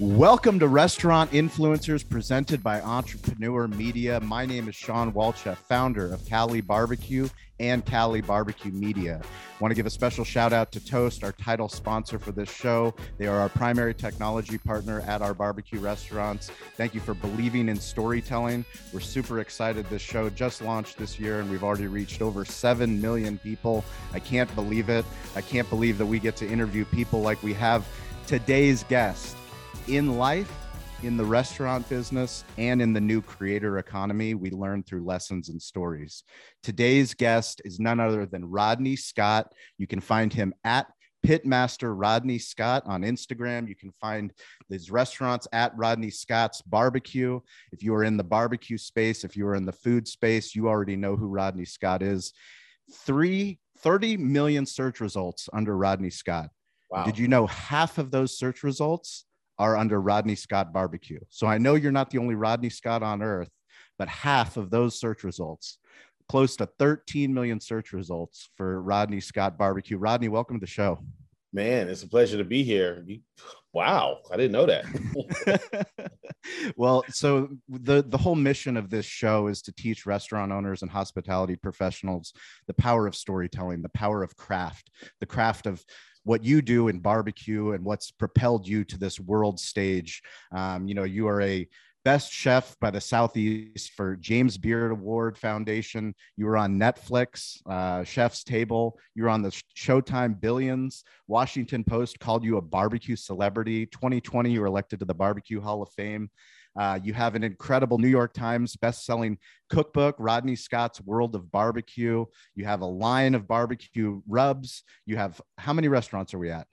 Welcome to Restaurant Influencers presented by Entrepreneur Media. My name is Sean Walchef, founder of Cali Barbecue and Cali Barbecue Media. I want to give a special shout out to Toast, our title sponsor for this show. They are our primary technology partner at our barbecue restaurants. Thank you for believing in storytelling. We're super excited. This show just launched this year and we've already reached over 7 million people. I can't believe it. I can't believe that we get to interview people like we have today's guest in life, in the restaurant business, and in the new creator economy, we learn through lessons and stories. Today's guest is none other than Rodney Scott. You can find him at Pitmaster Rodney Scott on Instagram. You can find these restaurants at Rodney Scott's Barbecue. If you are in the barbecue space, if you are in the food space, you already know who Rodney Scott is. Three, 30 million search results under Rodney Scott. Wow. Did you know half of those search results are under Rodney Scott Barbecue. So I know you're not the only Rodney Scott on earth, but half of those search results, close to 13 million search results for Rodney Scott Barbecue. Rodney, welcome to the show. Man, it's a pleasure to be here. Wow, I didn't know that. well, so the the whole mission of this show is to teach restaurant owners and hospitality professionals the power of storytelling, the power of craft, the craft of what you do in barbecue and what's propelled you to this world stage. Um, you know, you are a best chef by the Southeast for James Beard Award Foundation. You were on Netflix, uh, Chef's Table. You were on the Showtime Billions. Washington Post called you a barbecue celebrity. 2020, you were elected to the Barbecue Hall of Fame. Uh, you have an incredible New York Times best-selling cookbook, Rodney Scott's World of Barbecue. You have a line of barbecue rubs. You have how many restaurants are we at?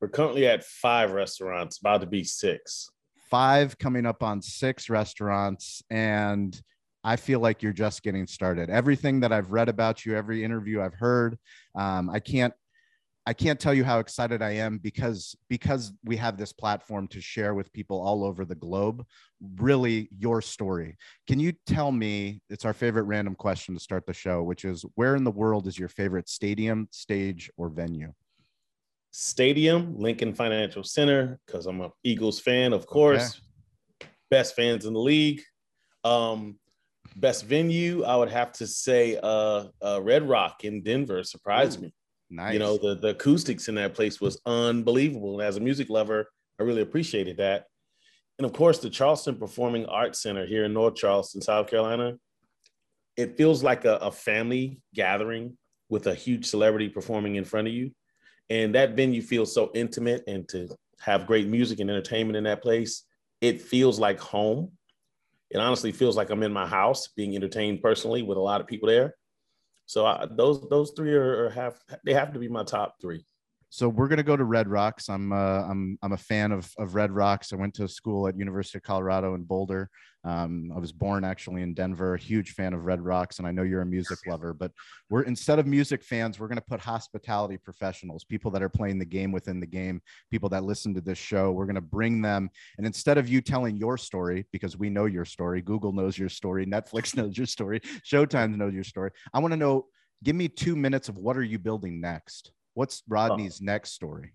We're currently at five restaurants, about to be six. Five coming up on six restaurants, and I feel like you're just getting started. Everything that I've read about you, every interview I've heard, um, I can't I can't tell you how excited I am because because we have this platform to share with people all over the globe really your story. Can you tell me it's our favorite random question to start the show which is where in the world is your favorite stadium, stage or venue? Stadium, Lincoln Financial Center cuz I'm a Eagles fan of course. Okay. Best fans in the league. Um best venue, I would have to say uh, uh Red Rock in Denver surprised Ooh. me. Nice. You know, the, the acoustics in that place was unbelievable. And as a music lover, I really appreciated that. And of course, the Charleston Performing Arts Center here in North Charleston, South Carolina, it feels like a, a family gathering with a huge celebrity performing in front of you. And that venue feels so intimate and to have great music and entertainment in that place, it feels like home. It honestly feels like I'm in my house being entertained personally with a lot of people there. So I, those those three are, are have they have to be my top three. So we're gonna go to Red Rocks. I'm uh, I'm I'm a fan of of Red Rocks. I went to school at University of Colorado in Boulder. Um, I was born actually in Denver. A huge fan of Red Rocks, and I know you're a music lover. But we're instead of music fans, we're gonna put hospitality professionals, people that are playing the game within the game, people that listen to this show. We're gonna bring them, and instead of you telling your story, because we know your story, Google knows your story, Netflix knows your story, Showtime knows your story. I want to know. Give me two minutes of what are you building next. What's Rodney's next story?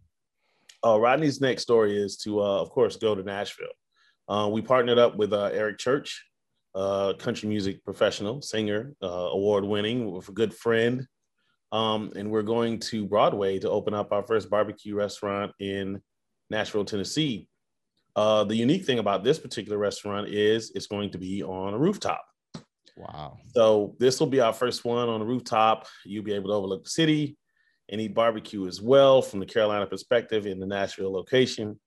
Uh, Rodney's next story is to, uh, of course, go to Nashville. Uh, we partnered up with uh, Eric Church, uh, country music professional, singer, uh, award winning, with a good friend. Um, and we're going to Broadway to open up our first barbecue restaurant in Nashville, Tennessee. Uh, the unique thing about this particular restaurant is it's going to be on a rooftop. Wow. So this will be our first one on a rooftop. You'll be able to overlook the city and eat barbecue as well from the Carolina perspective in the Nashville location.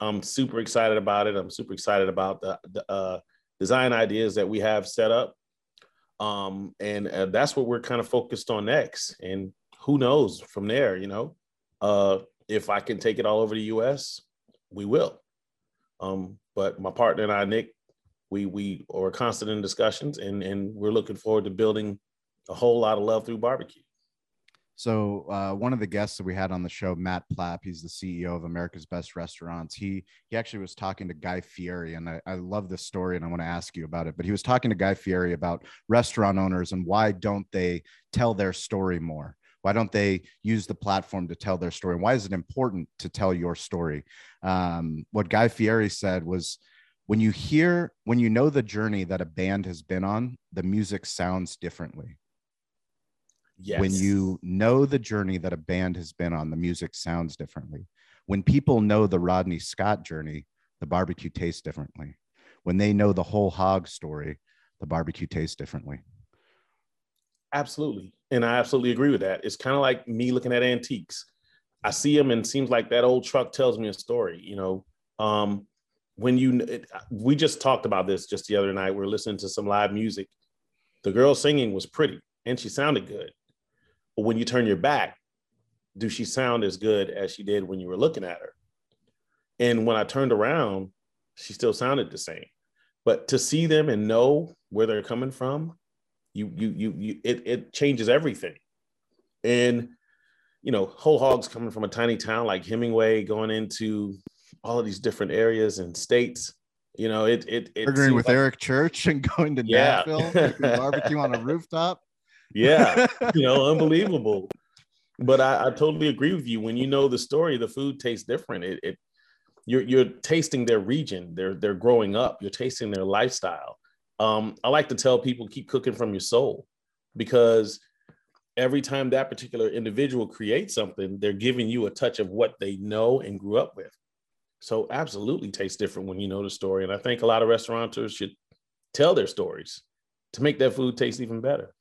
I'm super excited about it. I'm super excited about the, the uh, design ideas that we have set up. Um, and uh, that's what we're kind of focused on next. And who knows from there, you know, uh, if I can take it all over the US, we will. Um, but my partner and I, Nick, we we are constant in discussions and, and we're looking forward to building a whole lot of love through barbecue. So uh, one of the guests that we had on the show, Matt Plapp, he's the CEO of America's Best Restaurants. He he actually was talking to Guy Fieri, and I, I love this story, and I want to ask you about it. But he was talking to Guy Fieri about restaurant owners and why don't they tell their story more? Why don't they use the platform to tell their story? And Why is it important to tell your story? Um, what Guy Fieri said was when you hear, when you know the journey that a band has been on, the music sounds differently. Yes. When you know the journey that a band has been on, the music sounds differently. When people know the Rodney Scott journey, the barbecue tastes differently. When they know the whole hog story, the barbecue tastes differently. Absolutely. And I absolutely agree with that. It's kind of like me looking at antiques. I see them and seems like that old truck tells me a story, you know. Um, when you it, we just talked about this just the other night. We are listening to some live music. The girl singing was pretty and she sounded good. But when you turn your back, do she sound as good as she did when you were looking at her? And when I turned around, she still sounded the same. But to see them and know where they're coming from, you you you, you it, it changes everything. And you know, whole hogs coming from a tiny town like Hemingway, going into all of these different areas and states. You know, it it, it agreeing with like, Eric Church and going to yeah. Nashville, barbecue on a rooftop. Yeah, you know, unbelievable. But I, I, totally agree with you. When you know the story, the food tastes different. It, it you're you're tasting their region. They're they're growing up. You're tasting their lifestyle. Um, I like to tell people keep cooking from your soul because every time that particular individual creates something, they're giving you a touch of what they know and grew up with. So absolutely tastes different when you know the story. And I think a lot of restaurateurs should tell their stories to make that food taste even better.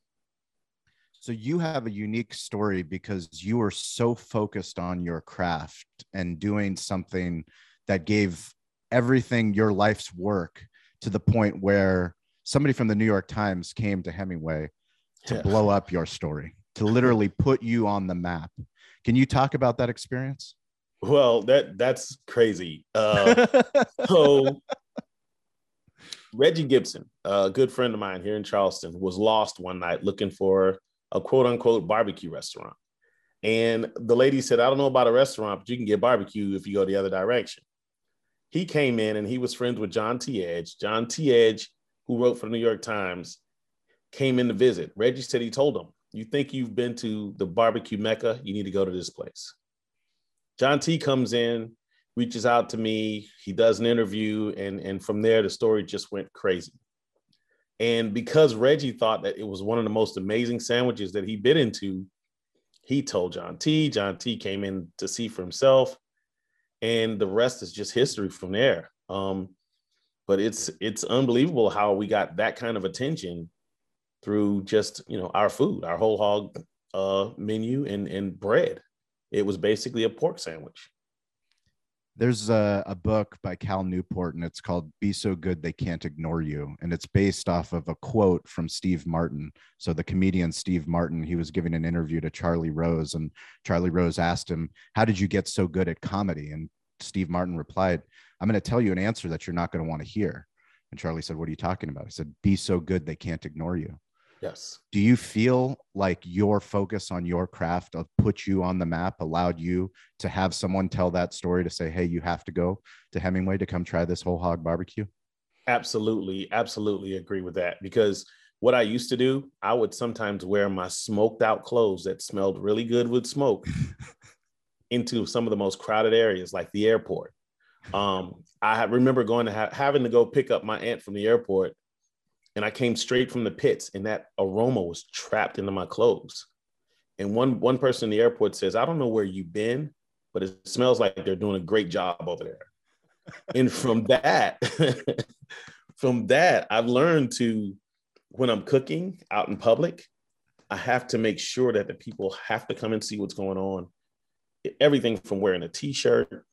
So you have a unique story because you were so focused on your craft and doing something that gave everything your life's work to the point where somebody from the New York Times came to Hemingway to yeah. blow up your story, to literally put you on the map. Can you talk about that experience? Well, that that's crazy. Uh, so Reggie Gibson, a good friend of mine here in Charleston, was lost one night looking for a quote unquote barbecue restaurant. And the lady said, I don't know about a restaurant, but you can get barbecue if you go the other direction. He came in and he was friends with John T. Edge. John T. Edge, who wrote for the New York Times, came in to visit. Reggie said he told him, You think you've been to the barbecue mecca? You need to go to this place. John T comes in, reaches out to me, he does an interview, and, and from there, the story just went crazy. And because Reggie thought that it was one of the most amazing sandwiches that he bit into, he told John T. John T came in to see for himself, and the rest is just history from there. Um, but it's it's unbelievable how we got that kind of attention through just you know our food, our whole hog uh, menu and and bread. It was basically a pork sandwich. There's a, a, book by Cal Newport, and it's called Be So Good They Can't Ignore You. And it's based off of a quote from Steve Martin. So, the comedian Steve Martin, he was giving an interview to Charlie Rose, and Charlie Rose asked him, How did you get so good at comedy? And Steve Martin replied, I'm going to tell you an answer that you're not going to want to hear. And Charlie said, What are you talking about? He said, Be so good they can't ignore you. Yes. Do you feel like your focus on your craft of put you on the map allowed you to have someone tell that story to say, hey, you have to go to Hemingway to come try this whole hog barbecue? Absolutely. Absolutely agree with that. Because what I used to do, I would sometimes wear my smoked out clothes that smelled really good with smoke into some of the most crowded areas like the airport. Um, I remember going to ha- having to go pick up my aunt from the airport and I came straight from the pits, and that aroma was trapped into my clothes. And one one person in the airport says, "I don't know where you've been, but it smells like they're doing a great job over there." and from that, from that, I've learned to when I'm cooking out in public, I have to make sure that the people have to come and see what's going on. Everything from wearing a t-shirt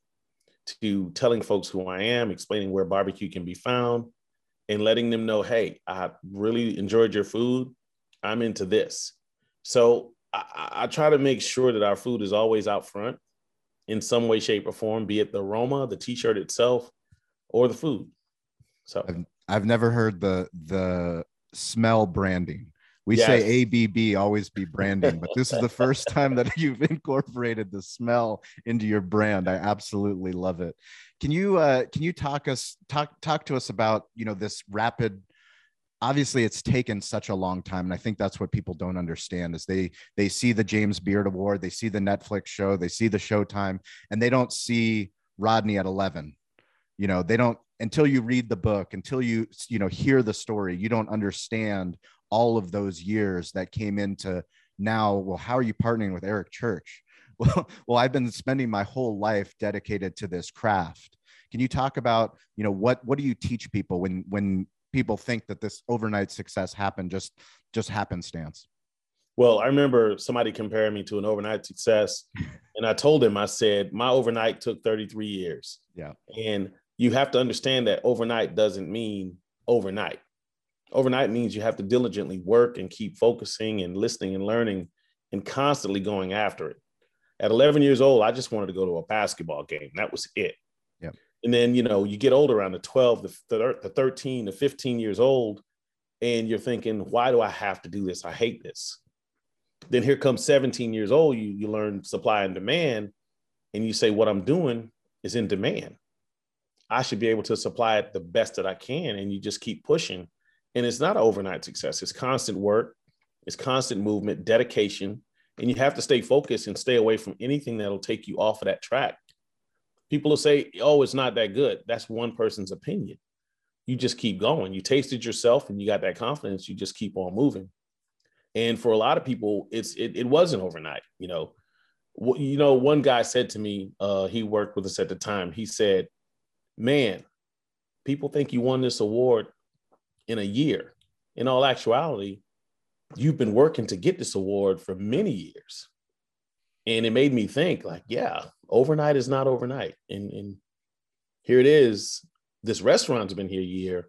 to telling folks who I am, explaining where barbecue can be found, and letting them know, hey, I really enjoyed your food. I'm into this. So I, I, try to make sure that our food is always out front in some way, shape, or form, be it the aroma, the t-shirt itself, or the food. So I've, I've never heard the the smell branding. We yes. say ABB, always be branding, but this is the first time that you've incorporated the smell into your brand. I absolutely love it. Can you uh, can you talk us talk talk to us about you know this rapid obviously it's taken such a long time and i think that's what people don't understand is they they see the james beard award they see the netflix show they see the showtime and they don't see rodney at 11 you know they don't until you read the book until you you know hear the story you don't understand all of those years that came into now well how are you partnering with eric church? Well, well i've been spending my whole life dedicated to this craft. Can you talk about you know what what do you teach people when when people think that this overnight success happened just just happenstance? Well i remember somebody comparing me to an overnight success and i told him i said my overnight took 33 years. Yeah. And you have to understand that overnight doesn't mean overnight overnight means you have to diligently work and keep focusing and listening and learning and constantly going after it at 11 years old i just wanted to go to a basketball game that was it and then, you know, you get older around the 12, the, the 13, the 15 years old, and you're thinking, why do I have to do this? I hate this. Then here comes 17 years old, you, you learn supply and demand, and you say, what I'm doing is in demand. I should be able to supply it the best that I can. And you just keep pushing. And it's not an overnight success, it's constant work, it's constant movement, dedication. And you have to stay focused and stay away from anything that'll take you off of that track people will say, oh, it's not that good. That's one person's opinion. You just keep going. You tasted yourself and you got that confidence. You just keep on moving. And for a lot of people, it's it, it wasn't overnight. You know, you know, one guy said to me, uh, he worked with us at the time. He said, "Man, people think you won this award in a year. In all actuality, you've been working to get this award for many years." And it made me think, like, yeah, overnight is not overnight. And, and here it is. This restaurant's been here a year,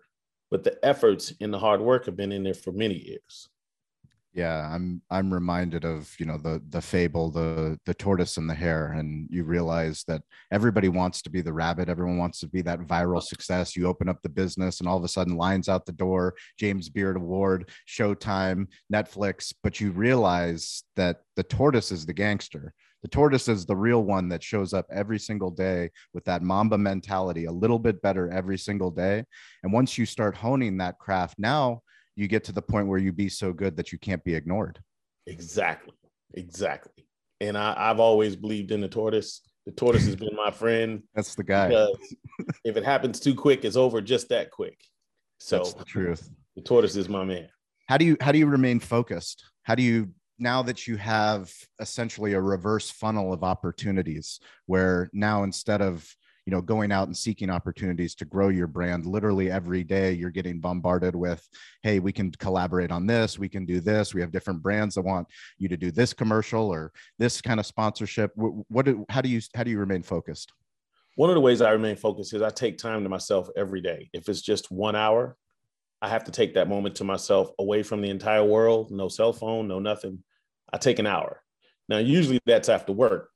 but the efforts and the hard work have been in there for many years. Yeah, I'm I'm reminded of you know the the fable the the tortoise and the hare, and you realize that everybody wants to be the rabbit. Everyone wants to be that viral success. You open up the business, and all of a sudden, lines out the door. James Beard Award, Showtime, Netflix. But you realize that the tortoise is the gangster the tortoise is the real one that shows up every single day with that mamba mentality a little bit better every single day and once you start honing that craft now you get to the point where you be so good that you can't be ignored. Exactly. Exactly. And I, i've always believed in the tortoise. The tortoise has been my friend that's the guy. if it happens too quick it's over just that quick. So that's the truth. the tortoise is my man. How do you how do you remain focused? How do you now that you have essentially a reverse funnel of opportunities where now instead of you know going out and seeking opportunities to grow your brand literally every day you're getting bombarded with hey we can collaborate on this we can do this we have different brands that want you to do this commercial or this kind of sponsorship what, do, how do you how do you remain focused one of the ways i remain focused is i take time to myself every day if it's just one hour I have to take that moment to myself away from the entire world, no cell phone, no nothing. I take an hour. Now, usually that's after work,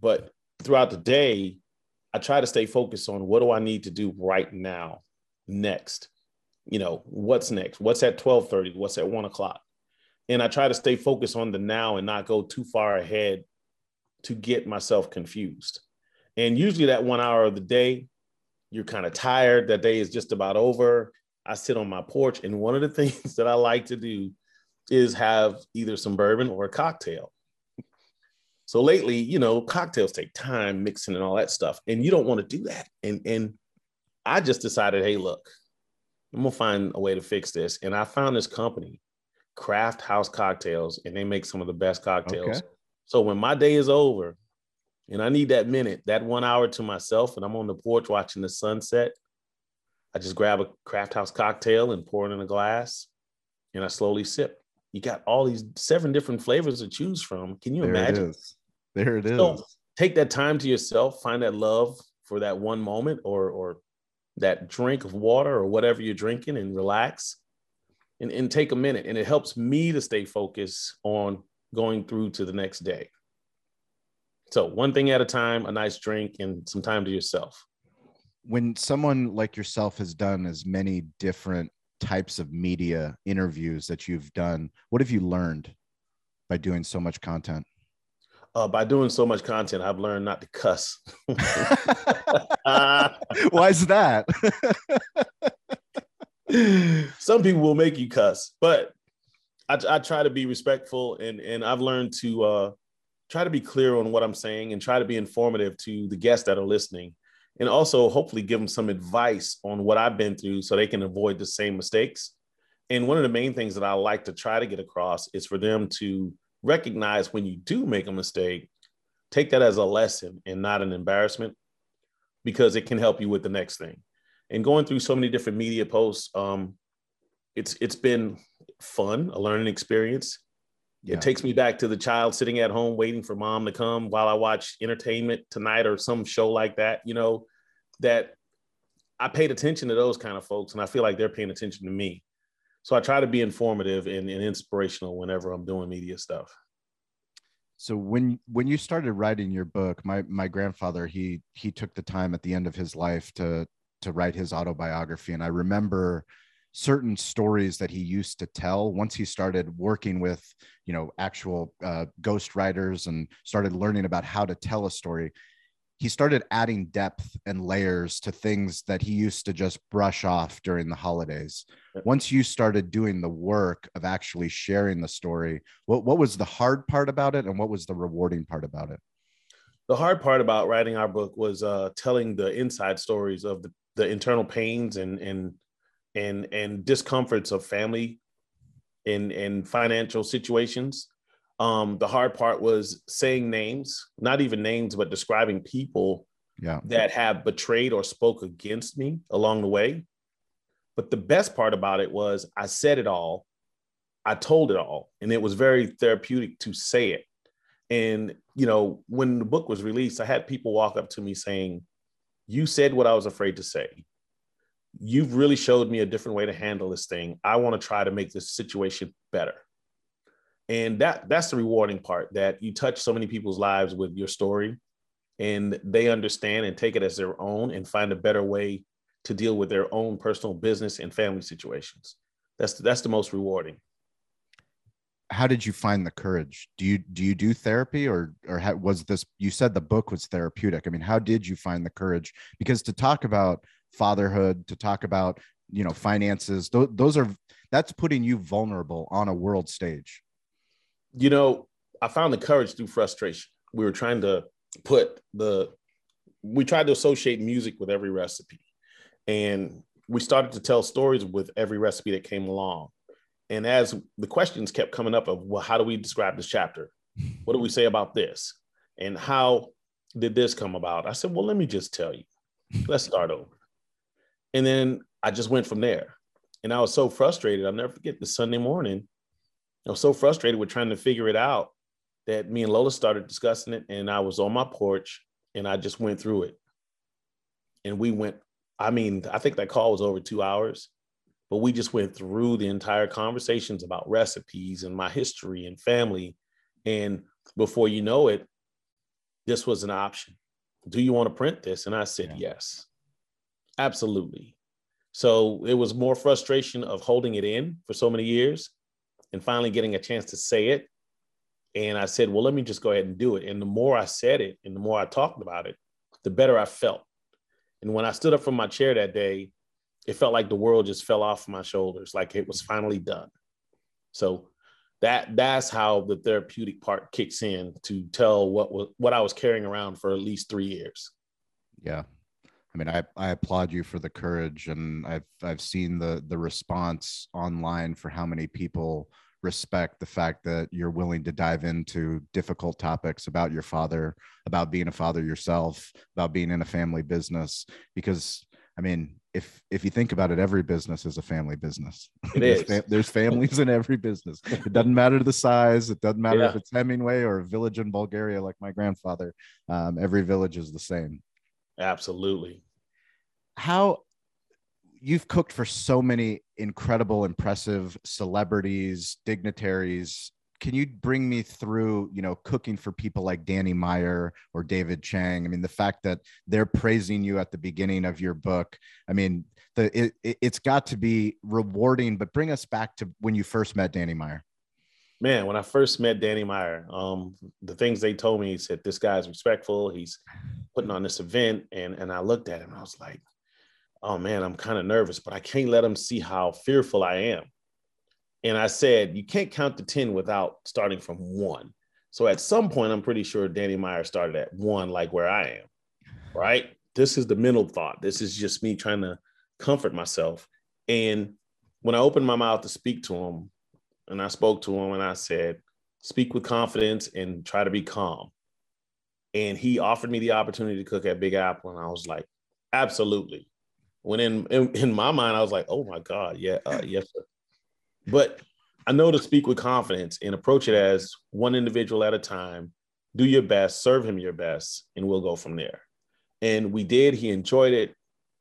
but throughout the day, I try to stay focused on what do I need to do right now, next. You know, what's next? What's at 12:30? What's at one o'clock? And I try to stay focused on the now and not go too far ahead to get myself confused. And usually that one hour of the day, you're kind of tired. That day is just about over. I sit on my porch, and one of the things that I like to do is have either some bourbon or a cocktail. So lately, you know, cocktails take time mixing and all that stuff, and you don't want to do that. And and I just decided, hey, look, I'm gonna find a way to fix this. And I found this company, Craft House Cocktails, and they make some of the best cocktails. Okay. So when my day is over, and I need that minute, that one hour to myself, and I'm on the porch watching the sunset, I just grab a craft house cocktail and pour it in a glass and I slowly sip. You got all these seven different flavors to choose from. Can you there imagine? There it is. So take that time to yourself, find that love for that one moment or or that drink of water or whatever you're drinking and relax and, and take a minute. And it helps me to stay focused on going through to the next day. So one thing at a time, a nice drink and some time to yourself when someone like yourself has done as many different types of media interviews that you've done, what have you learned by doing so much content? Uh, by doing so much content, I've learned not to cuss. Why is that? some people will make you cuss, but I, I try to be respectful and and I've learned to uh, try to be clear on what I'm saying and try to be informative to the guests that are listening, and also hopefully give them some advice on what I've been through so they can avoid the same mistakes. And one of the main things that I like to try to get across is for them to recognize when you do make a mistake, take that as a lesson and not an embarrassment, because it can help you with the next thing. And going through so many different media posts, um, it's it's been fun, a learning experience. Yeah. It takes me back to the child sitting at home waiting for mom to come while I watch entertainment tonight or some show like that, you know, that I paid attention to those kind of folks and I feel like they're paying attention to me. So I try to be informative and, and inspirational whenever I'm doing media stuff. So when when you started writing your book, my my grandfather he he took the time at the end of his life to to write his autobiography and I remember certain stories that he used to tell once he started working with you know actual uh, ghost writers and started learning about how to tell a story he started adding depth and layers to things that he used to just brush off during the holidays. Once you started doing the work of actually sharing the story what, what was the hard part about it and what was the rewarding part about it? The hard part about writing our book was uh, telling the inside stories of the, the internal pains and and and and discomforts of family and, in financial situations. Um, the hard part was saying names, not even names, but describing people yeah. that have betrayed or spoke against me along the way. But the best part about it was I said it all, I told it all, and it was very therapeutic to say it. And you know, when the book was released, I had people walk up to me saying, "You said what I was afraid to say you've really showed me a different way to handle this thing. I want to try to make this situation better. And that that's the rewarding part that you touch so many people's lives with your story and they understand and take it as their own and find a better way to deal with their own personal business and family situations. That's that's the most rewarding. How did you find the courage? Do you do you do therapy or or was this you said the book was therapeutic? I mean, how did you find the courage? Because to talk about fatherhood, to talk about, you know, finances. Th- those are that's putting you vulnerable on a world stage. You know, I found the courage through frustration. We were trying to put the we tried to associate music with every recipe. And we started to tell stories with every recipe that came along. And as the questions kept coming up of, well, how do we describe this chapter? What do we say about this? And how did this come about? I said, well, let me just tell you. Let's start over. And then I just went from there. And I was so frustrated. I'll never forget the Sunday morning. I was so frustrated with trying to figure it out that me and Lolis started discussing it. And I was on my porch and I just went through it. And we went, I mean, I think that call was over two hours, but we just went through the entire conversations about recipes and my history and family. And before you know it, this was an option. Do you want to print this? And I said, yeah. yes. Absolutely. So it was more frustration of holding it in for so many years and finally getting a chance to say it. And I said, well, let me just go ahead and do it. And the more I said it and the more I talked about it, the better I felt. And when I stood up from my chair that day, it felt like the world just fell off my shoulders, like it was finally done. So that that's how the therapeutic part kicks in to tell what was what I was carrying around for at least three years. Yeah, I mean, I, I applaud you for the courage, and I've I've seen the the response online for how many people respect the fact that you're willing to dive into difficult topics about your father, about being a father yourself, about being in a family business. Because I mean, if if you think about it, every business is a family business. It there's, is. Fa- there's families in every business. It doesn't matter the size. It doesn't matter yeah. if it's Hemingway or a village in Bulgaria like my grandfather. Um, every village is the same. Absolutely how you've cooked for so many incredible, impressive celebrities, dignitaries. Can you bring me through, you know, cooking for people like Danny Meyer or David Chang? I mean, the fact that they're praising you at the beginning of your book. I mean, the it, it's got to be rewarding. But bring us back to when you first met Danny Meyer. Man, when I first met Danny Meyer, um, the things they told me, he said, "This guy's respectful. He's putting on this event," and and I looked at him, I was like, oh man, I'm kind of nervous, but I can't let them see how fearful I am. And I said, you can't count to 10 without starting from one. So at some point, I'm pretty sure Danny Meyer started at one, like where I am, right? This is the mental thought. This is just me trying to comfort myself. And when I opened my mouth to speak to him, and I spoke to him and I said, speak with confidence and try to be calm. And he offered me the opportunity to cook at Big Apple. And I was like, absolutely. When in, in, in my mind, I was like, oh my God, yeah, uh, yes, sir. But I know to speak with confidence and approach it as one individual at a time. Do your best, serve him your best, and we'll go from there. And we did. He enjoyed it,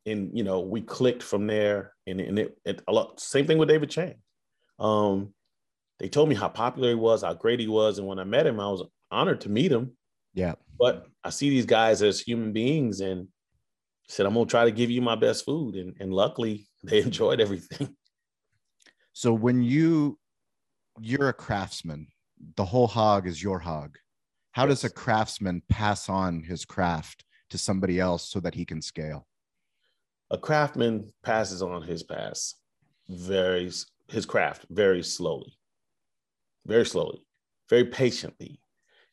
and you know we clicked from there. And, and it, it a lot. Same thing with David Chang. Um, they told me how popular he was, how great he was, and when I met him, I was honored to meet him. Yeah. But I see these guys as human beings, and said I'm gonna try to give you my best food, and and luckily they enjoyed everything. So when you you're a craftsman, the whole hog is your hog. How yes. does a craftsman pass on his craft to somebody else so that he can scale? A craftsman passes on his pass very his craft very slowly, very slowly, very patiently.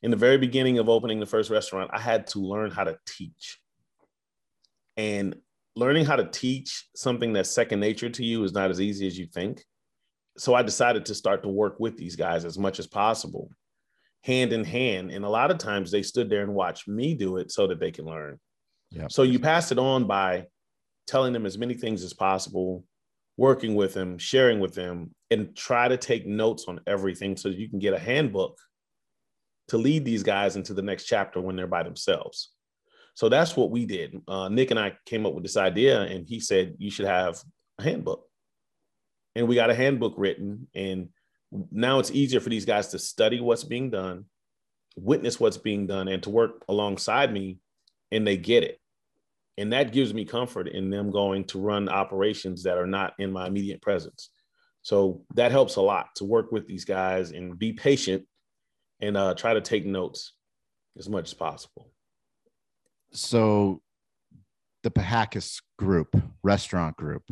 In the very beginning of opening the first restaurant, I had to learn how to teach. And learning how to teach something that's second nature to you is not as easy as you think so I decided to start to work with these guys as much as possible, hand in hand. And a lot of times they stood there and watched me do it so that they can learn. Yeah. So you pass it on by telling them as many things as possible, working with them, sharing with them, and try to take notes on everything so you can get a handbook to lead these guys into the next chapter when they're by themselves. So that's what we did. Uh, Nick and I came up with this idea, and he said you should have a handbook. And we got a handbook written and now it's easier for these guys to study what's being done witness what's being done and to work alongside me and they get it. And that gives me comfort in them going to run operations that are not in my immediate presence. So that helps a lot to work with these guys and be patient and uh, try to take notes as much as possible so the Pihakis group restaurant group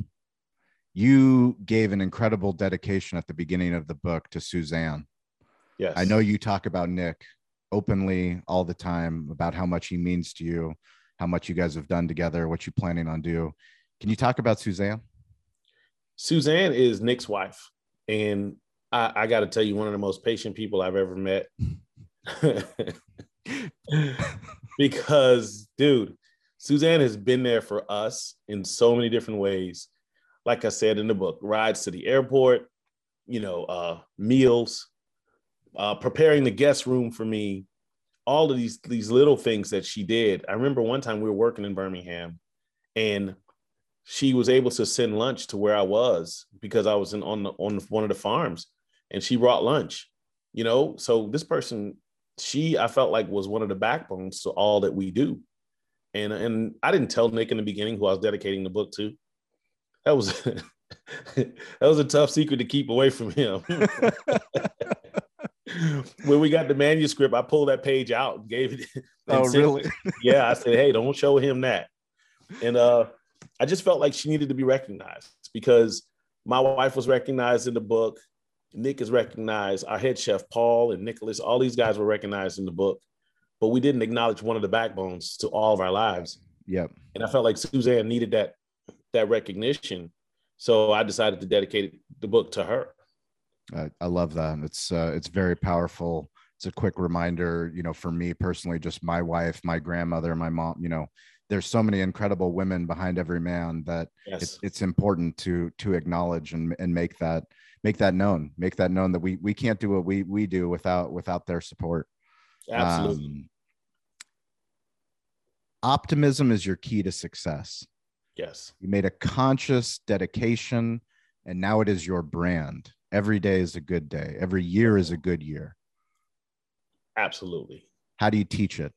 you gave an incredible dedication at the beginning of the book to Suzanne. Yes. I know you talk about Nick openly all the time about how much he means to you, how much you guys have done together, what you planning on do. Can you talk about Suzanne? Suzanne is Nick's wife. And I, I got to tell you, one of the most patient people I've ever met. because, dude, Suzanne has been there for us in so many different ways like I said in the book, rides to the airport, you know, uh, meals, uh, preparing the guest room for me, all of these these little things that she did. I remember one time we were working in Birmingham, and she was able to send lunch to where I was because I was in on the, on one of the farms, and she brought lunch. You know, so this person, she I felt like was one of the backbones to all that we do. And and I didn't tell Nick in the beginning who I was dedicating the book to that was that was a tough secret to keep away from him. when we got the manuscript, I pulled that page out and gave it. Oh, really? It. Yeah, I said, "Hey, don't show him that." And uh, I just felt like she needed to be recognized because my wife was recognized in the book. Nick is recognized. Our head chef Paul and Nicholas, all these guys were recognized in the book, but we didn't acknowledge one of the backbones to all of our lives. Yep. And I felt like Suzanne needed that that recognition. So I decided to dedicate the book to her. I, I love that. It's uh, it's very powerful. It's a quick reminder, you know, for me personally, just my wife, my grandmother, my mom. You know, there's so many incredible women behind every man that yes. it's, it's important to to acknowledge and and make that make that known. Make that known that we we can't do what we we do without without their support. Absolutely. Um, optimism is your key to success. Yes. You made a conscious dedication, and now it is your brand. Every day is a good day. Every year is a good year. Absolutely. How do you teach it?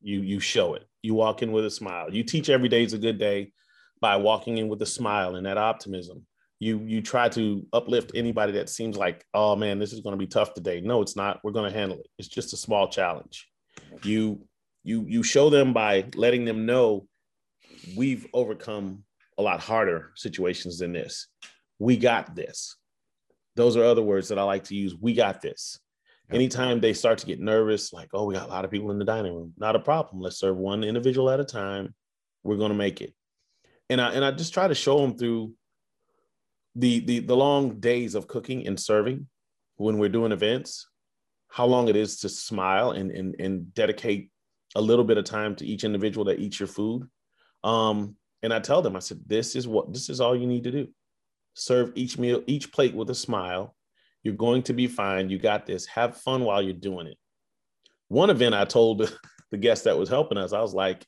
You you show it. You walk in with a smile. You teach every day is a good day by walking in with a smile and that optimism. You you try to uplift anybody that seems like, oh man, this is going to be tough today. No, it's not. We're going to handle it. It's just a small challenge. You you you show them by letting them know we've overcome a lot harder situations than this. We got this. Those are other words that I like to use. We got this. Anytime they start to get nervous, like, oh, we got a lot of people in the dining room, not a problem. Let's serve one individual at a time. We're going to make it. And I and I just try to show them through the the the long days of cooking and serving when we're doing events, how long it is to smile and and, and dedicate a little bit of time to each individual that eats your food. Um, and I tell them, I said, this is what this is all you need to do. Serve each meal, each plate with a smile. You're going to be fine. You got this. Have fun while you're doing it. One event I told the guest that was helping us, I was like,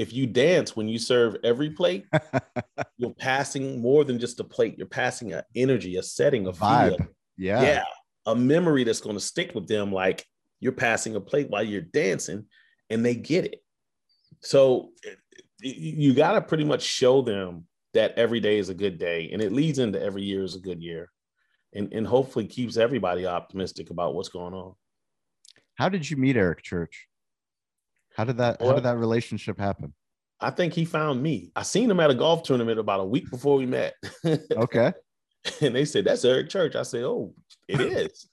if you dance when you serve every plate, you're passing more than just a plate. You're passing an energy, a setting, a vibe. Feel. Yeah. Yeah. A memory that's going to stick with them. Like you're passing a plate while you're dancing and they get it. So eh, you got to pretty much show them that every day is a good day and it leads into every year is a good year and, and hopefully keeps everybody optimistic about what's going on. How did you meet Eric Church? How did that well, how did that relationship happen? I think he found me. I seen him at a golf tournament about a week before we met. okay. and they said, That's Eric Church. I said, Oh, it is.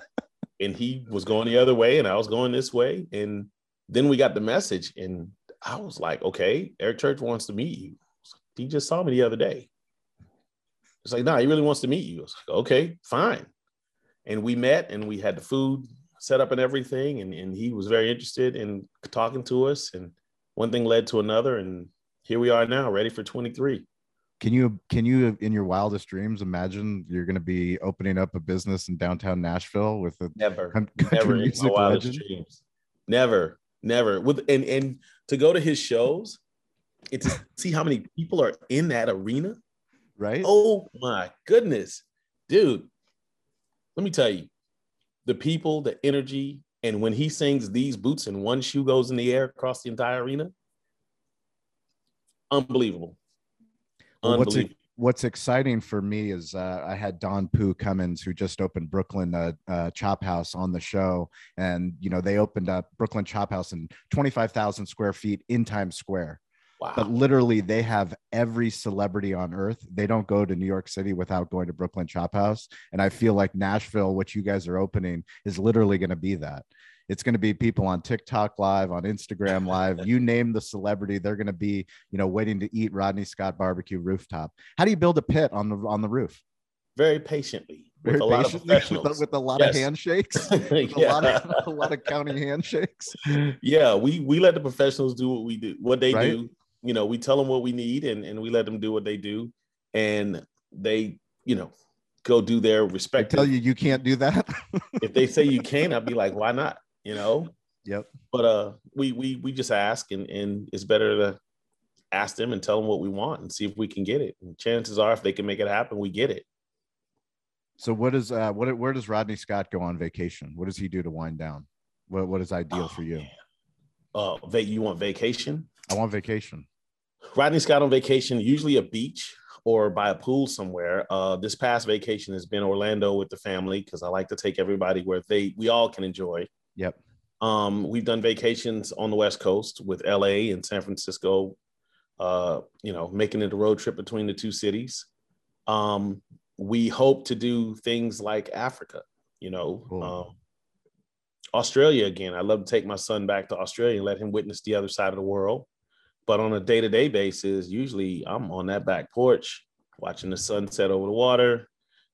and he was going the other way and I was going this way. And then we got the message and I was like, okay, Eric Church wants to meet you. He just saw me the other day. It's like, nah, he really wants to meet you. I was like, okay, fine. And we met and we had the food set up and everything. And, and he was very interested in talking to us. And one thing led to another. And here we are now, ready for 23. Can you can you in your wildest dreams imagine you're going to be opening up a business in downtown Nashville with a never never in my wildest legend? dreams never never with and and to go to his shows and to see how many people are in that arena right oh my goodness dude let me tell you the people the energy and when he sings these boots and one shoe goes in the air across the entire arena? Unbelievable. Unbelievable. what's exciting for me is uh, I had Don Pooh Cummings, who just opened Brooklyn uh, uh, Chop House on the show, and you know they opened up Brooklyn Chop House in twenty five thousand square feet in Times Square. Wow. But literally, they have every celebrity on earth. They don't go to New York City without going to Brooklyn Chop House. And I feel like Nashville, what you guys are opening, is literally going to be that. It's going to be people on TikTok live, on Instagram live. you name the celebrity, they're going to be, you know, waiting to eat Rodney Scott barbecue rooftop. How do you build a pit on the on the roof? Very patiently. With Very a lot of with, a, with a lot yes. of handshakes, yeah. a, lot of, a lot of county handshakes. Yeah, we we let the professionals do what we do, what they right? do. You know, we tell them what we need, and and we let them do what they do, and they, you know, go do their respect. Tell you you can't do that. if they say you can, I'd be like, why not? you know. Yep. But uh, we we we just ask, and and it's better to ask them and tell them what we want and see if we can get it. And chances are, if they can make it happen, we get it. So what is uh what where does Rodney Scott go on vacation? What does he do to wind down? What what is ideal oh, for you? Man. Uh, you want vacation? I want vacation. Rodney Scott on vacation, usually a beach or by a pool somewhere. Uh, this past vacation has been Orlando with the family because I like to take everybody where they we all can enjoy. Yep. Um, we've done vacations on the West Coast with LA and San Francisco, uh, you know, making it a road trip between the two cities. Um, we hope to do things like Africa, you know, cool. um, Australia again. I love to take my son back to Australia and let him witness the other side of the world. But on a day to day basis, usually I'm on that back porch watching the sunset over the water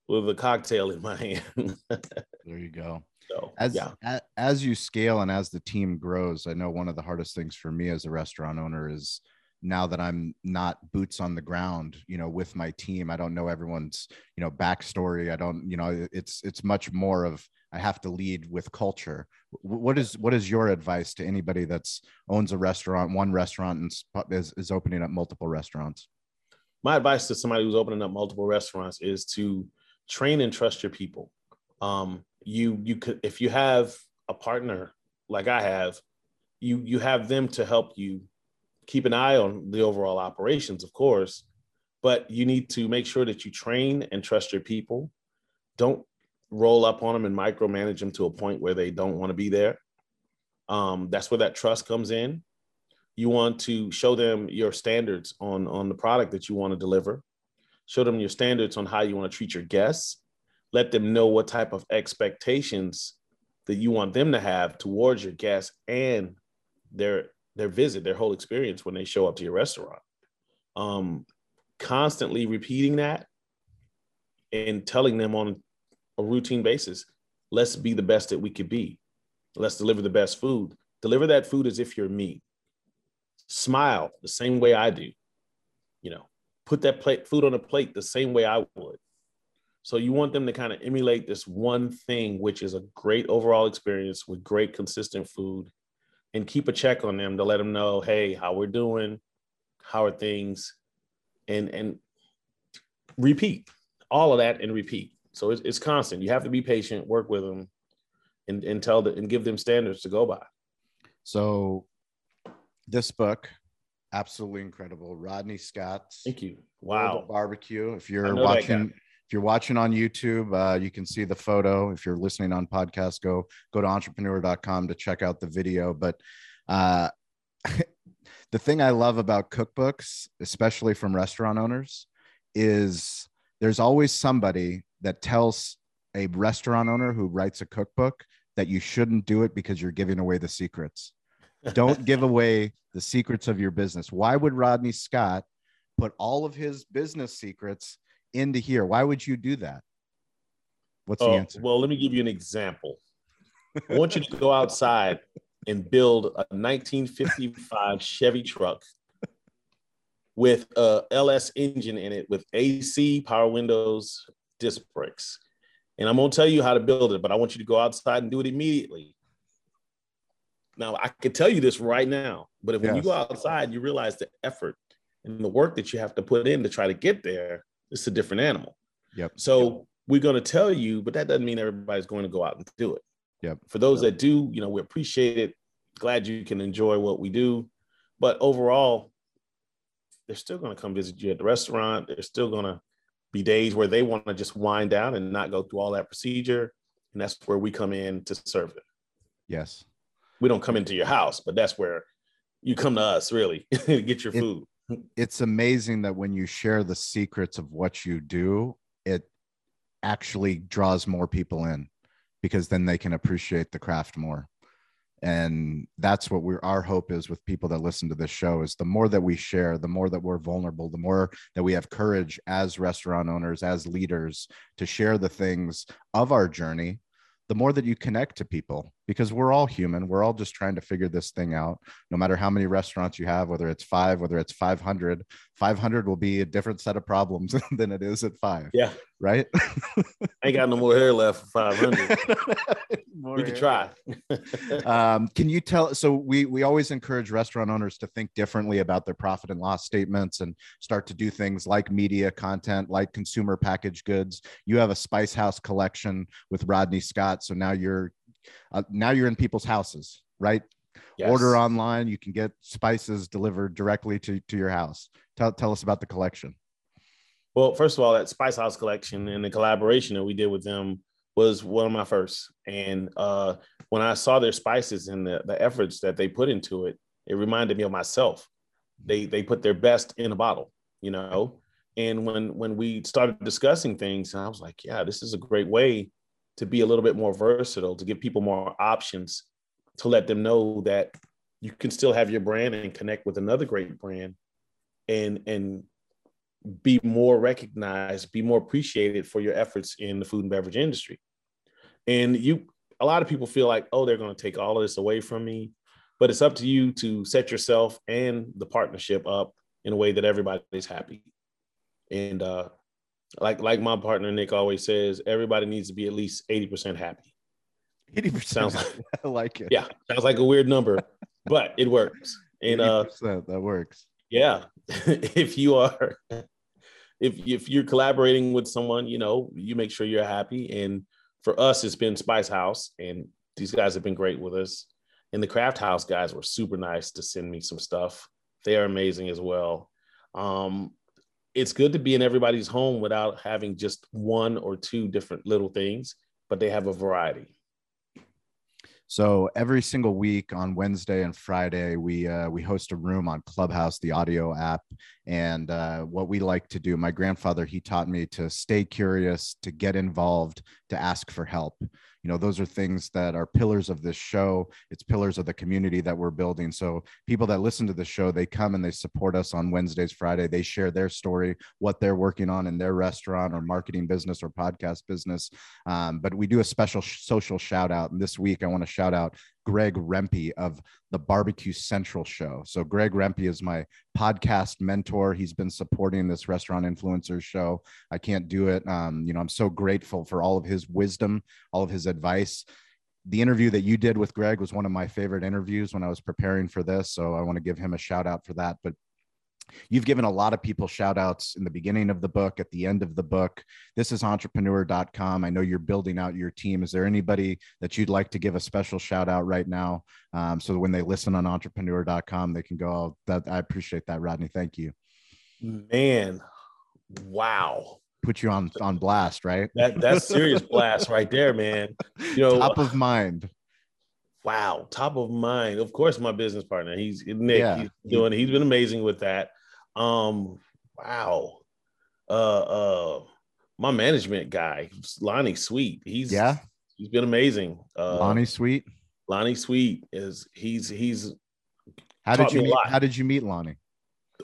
with a cocktail in my hand. there you go. So as yeah. as you scale and as the team grows, I know one of the hardest things for me as a restaurant owner is now that I'm not boots on the ground, you know, with my team. I don't know everyone's, you know, backstory. I don't, you know, it's it's much more of I have to lead with culture. What is what is your advice to anybody that's owns a restaurant, one restaurant, and is, is opening up multiple restaurants? My advice to somebody who's opening up multiple restaurants is to train and trust your people. Um, you you could if you have a partner like I have, you you have them to help you keep an eye on the overall operations, of course, but you need to make sure that you train and trust your people. Don't roll up on them and micromanage them to a point where they don't want to be there. Um, that's where that trust comes in. You want to show them your standards on, on the product that you want to deliver. Show them your standards on how you want to treat your guests. Let them know what type of expectations that you want them to have towards your guests and their their visit, their whole experience when they show up to your restaurant. Um, constantly repeating that and telling them on a routine basis, let's be the best that we could be. Let's deliver the best food. Deliver that food as if you're me. Smile the same way I do. You know, put that plate food on a plate the same way I would. So you want them to kind of emulate this one thing, which is a great overall experience with great consistent food, and keep a check on them to let them know, hey, how we're doing, how are things, and and repeat all of that and repeat. So it's, it's constant. You have to be patient, work with them, and and tell them and give them standards to go by. So this book, absolutely incredible. Rodney Scott. Thank you. Wow. Barbecue. If you're watching, if you're watching on YouTube, uh, you can see the photo. If you're listening on podcast, go go to entrepreneur.com to check out the video. But uh, the thing I love about cookbooks, especially from restaurant owners, is there's always somebody that tells a restaurant owner who writes a cookbook that you shouldn't do it because you're giving away the secrets. Don't give away the secrets of your business. Why would Rodney Scott put all of his business secrets into here? Why would you do that? What's the oh, answer? Well, let me give you an example. I want you to go outside and build a 1955 Chevy truck with a LS engine in it with AC, power windows, disc brakes. And I'm going to tell you how to build it, but I want you to go outside and do it immediately. Now, I can tell you this right now, but if yes. when you go outside, you realize the effort and the work that you have to put in to try to get there, it's a different animal. Yep. So we're going to tell you, but that doesn't mean everybody's going to go out and do it. Yep. For those yep. that do, you know, we appreciate it. Glad you can enjoy what we do. But overall, they're still going to come visit you at the restaurant. They're still going to be days where they want to just wind down and not go through all that procedure. And that's where we come in to serve them. Yes. We don't come into your house, but that's where you come to us really to get your food. It, it's amazing that when you share the secrets of what you do, it actually draws more people in because then they can appreciate the craft more and that's what we're our hope is with people that listen to this show is the more that we share the more that we're vulnerable the more that we have courage as restaurant owners as leaders to share the things of our journey the more that you connect to people because we're all human. We're all just trying to figure this thing out. No matter how many restaurants you have whether it's five whether it's 500 500 will be a different set of problems than it is at five yeah. right? I ain't got no more hair left for 500 we could try. Um, can you tell so we we always encourage restaurant owners to think differently about their profit and loss statements and start to do things like media content like consumer packaged goods. You have a spice house collection with rodney scott so now you're uh, now you're in people's houses, right? Yes. Order online, you can get spices delivered directly to, to your house. Tell, tell us about the collection. Well, first of all, that Spice House collection and the collaboration that we did with them was one of my first. And uh, when I saw their spices and the, the efforts that they put into it, it reminded me of myself. They they put their best in a bottle, you know. And when when we started discussing things, I was like, yeah, this is a great way to be a little bit more versatile, to give people more options, to let them know that you can still have your brand and connect with another great brand and and be more recognized, be more appreciated for your efforts in the food and beverage industry. And you a lot of people feel like, oh, they're going to take all of this away from me. But it's up to you to set yourself and the partnership up in a way that everybody's happy. And uh, like like my partner Nick always says, everybody needs to be at least 80% happy. 80% sounds like I like it. Yeah, sounds like a weird number, but it works. And uh that works. Yeah. if you are if if you're collaborating with someone, you know, you make sure you're happy. And for us, it's been Spice House, and these guys have been great with us. And the Craft House guys were super nice to send me some stuff. They are amazing as well. Um, it's good to be in everybody's home without having just one or two different little things, but they have a variety. So every single week on Wednesday and Friday, we uh, we host a room on Clubhouse, the audio app. And uh, what we like to do, my grandfather, he taught me to stay curious, to get involved, to ask for help you know those are things that are pillars of this show. It's pillars of the community that we're building. So people that listen to the show they come and they support us on wednesdays friday. They share their story what they're working on in their restaurant or marketing business or podcast business. Um, but we do a special social shout out and this week i want to shout out Greg Rempe of the Barbecue Central show. So Greg Rempe is my podcast mentor. He's been supporting this restaurant influencers show. I can't do it. Um, you know, I'm so grateful for all of his wisdom, all of his advice. The interview that you did with Greg was one of my favorite interviews when I was preparing for this. So I want to give him a shout out for that. But You've given a lot of people shout outs in the beginning of the book, at the end of the book. This is entrepreneur.com. I know you're building out your team. Is there anybody that you'd like to give a special shout out right now? Um, so when they listen on entrepreneur.com, they can go, oh, that, I appreciate that, Rodney. Thank you. Man, wow. Put you on on blast, right? That that's serious blast right there, man. You know, top of mind wow, top of mind. Of course, my business partner. He's Nick. Yeah. He's doing. He's been amazing with that. Um, wow. Uh, uh, my management guy, Lonnie Sweet. He's yeah. He's been amazing. Uh, Lonnie Sweet. Lonnie Sweet is he's he's. How did you meet, how did you meet Lonnie?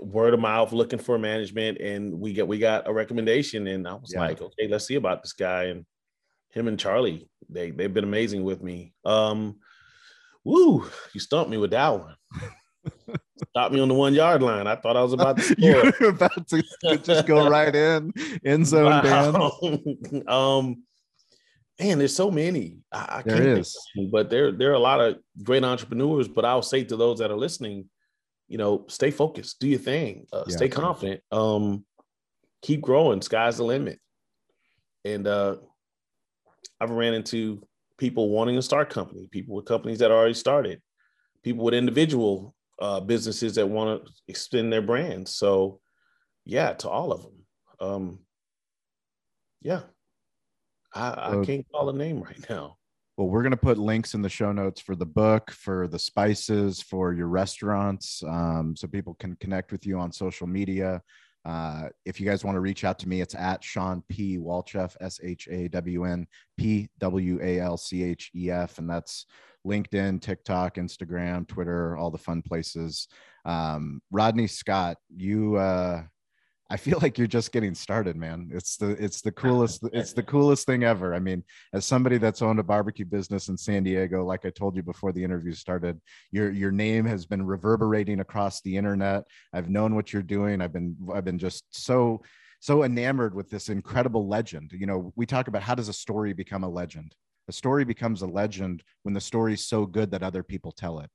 Word of mouth, looking for management, and we get we got a recommendation, and I was yeah. like, okay, let's see about this guy and him and Charlie. They they've been amazing with me. Um, Woo, you stumped me with that one. Stopped me on the one yard line. I thought I was about to score. you were about to just go right in, end zone wow. Dan. um, man, there's so many. I, I there can't is. but there, there are a lot of great entrepreneurs. But I'll say to those that are listening, you know, stay focused, do your thing, uh, yeah. stay confident, um, keep growing. Sky's the limit. And uh, I've ran into people wanting to start company, people with companies that already started, people with individual uh, businesses that want to extend their brands. So, yeah, to all of them. Um, yeah, I, I can't call a name right now. Well, we're going to put links in the show notes for the book, for the spices, for your restaurants, um, so people can connect with you on social media. Uh, if you guys want to reach out to me, it's at Shawn P. Walchef, S H A W N P W A L C H E F. And that's LinkedIn, TikTok, Instagram, Twitter, all the fun places. Um, Rodney Scott, you, uh, I feel like you're just getting started, man. It's the it's the coolest it's the coolest thing ever. I mean, as somebody that's owned a barbecue business in San Diego, like I told you before the interview started, your your name has been reverberating across the internet. I've known what you're doing. I've been I've been just so so enamored with this incredible legend. You know, we talk about how does a story become a legend? A story becomes a legend when the story's so good that other people tell it.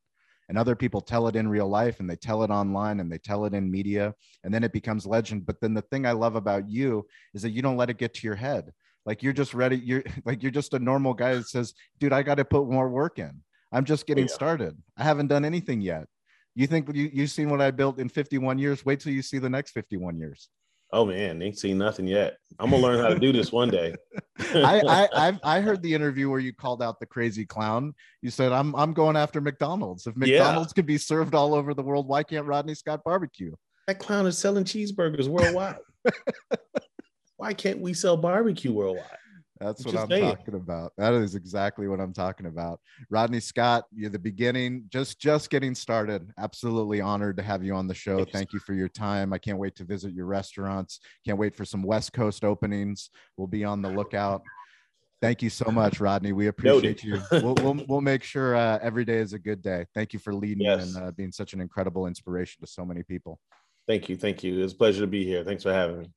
And other people tell it in real life and they tell it online and they tell it in media and then it becomes legend. But then the thing i love about you is that you don't let it get to your head. Like you're just ready you're like you're just a normal guy that says dude i got to put more work in. I'm just getting yeah. started. I haven't done anything yet. You think you, you've seen what i built in 51 years? Wait till you see the next 51 years Oh man, ain't seen nothing yet. I'm gonna learn how to do this one day. I, I I've, i heard the interview where you called out the crazy clown. You said, "I'm I'm going after McDonald's. If McDonald's yeah. could be served all over the world, why can't Rodney Scott barbecue?" That clown is selling cheeseburgers worldwide. why can't we sell barbecue worldwide? That's what I'm saying. talking about. That is exactly what I'm talking about. Rodney Scott, you're the beginning, just just getting started. Absolutely honored to have you on the show. Thanks. Thank you for your time. I can't wait to visit your restaurants. Can't wait for some West Coast openings. We'll be on the lookout. Thank you so much, Rodney. We appreciate you. We'll, we'll, we'll make sure uh, every day is a good day. Thank you for leading yes. and uh, being such an incredible inspiration to so many people. Thank you. Thank you. It's a pleasure to be here. Thanks for having me.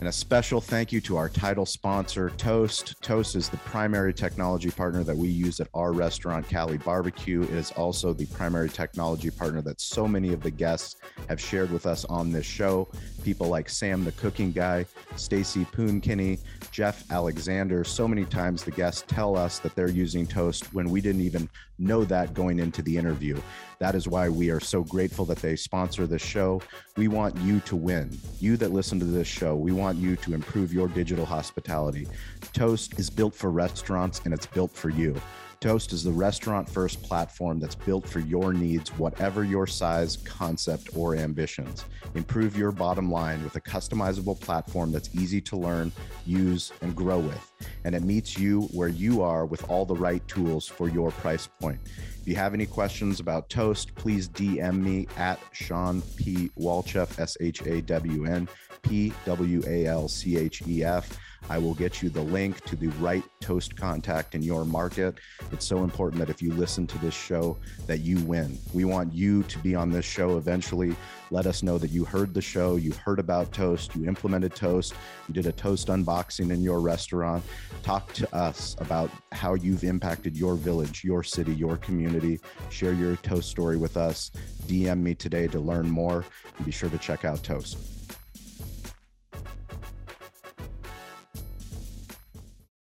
And a special thank you to our title sponsor, Toast. Toast is the primary technology partner that we use at our restaurant, Cali Barbecue. It is also the primary technology partner that so many of the guests have shared with us on this show. People like Sam the Cooking Guy, Stacy Poon-Kinney, Jeff Alexander. So many times the guests tell us that they're using Toast when we didn't even know that going into the interview. That is why we are so grateful that they sponsor this show. We want you to win. You that listen to this show, we want you to improve your digital hospitality. Toast is built for restaurants and it's built for you. Toast is the restaurant first platform that's built for your needs, whatever your size, concept, or ambitions. Improve your bottom line with a customizable platform that's easy to learn, use, and grow with. And it meets you where you are with all the right tools for your price point. If you have any questions about Toast, please DM me at Shawn P. Walchef, S H A W N P W A L C H E F. I will get you the link to the right toast contact in your market. It's so important that if you listen to this show that you win. We want you to be on this show eventually. Let us know that you heard the show, you heard about toast, you implemented toast, you did a toast unboxing in your restaurant. Talk to us about how you've impacted your village, your city, your community. Share your toast story with us. DM me today to learn more and be sure to check out Toast.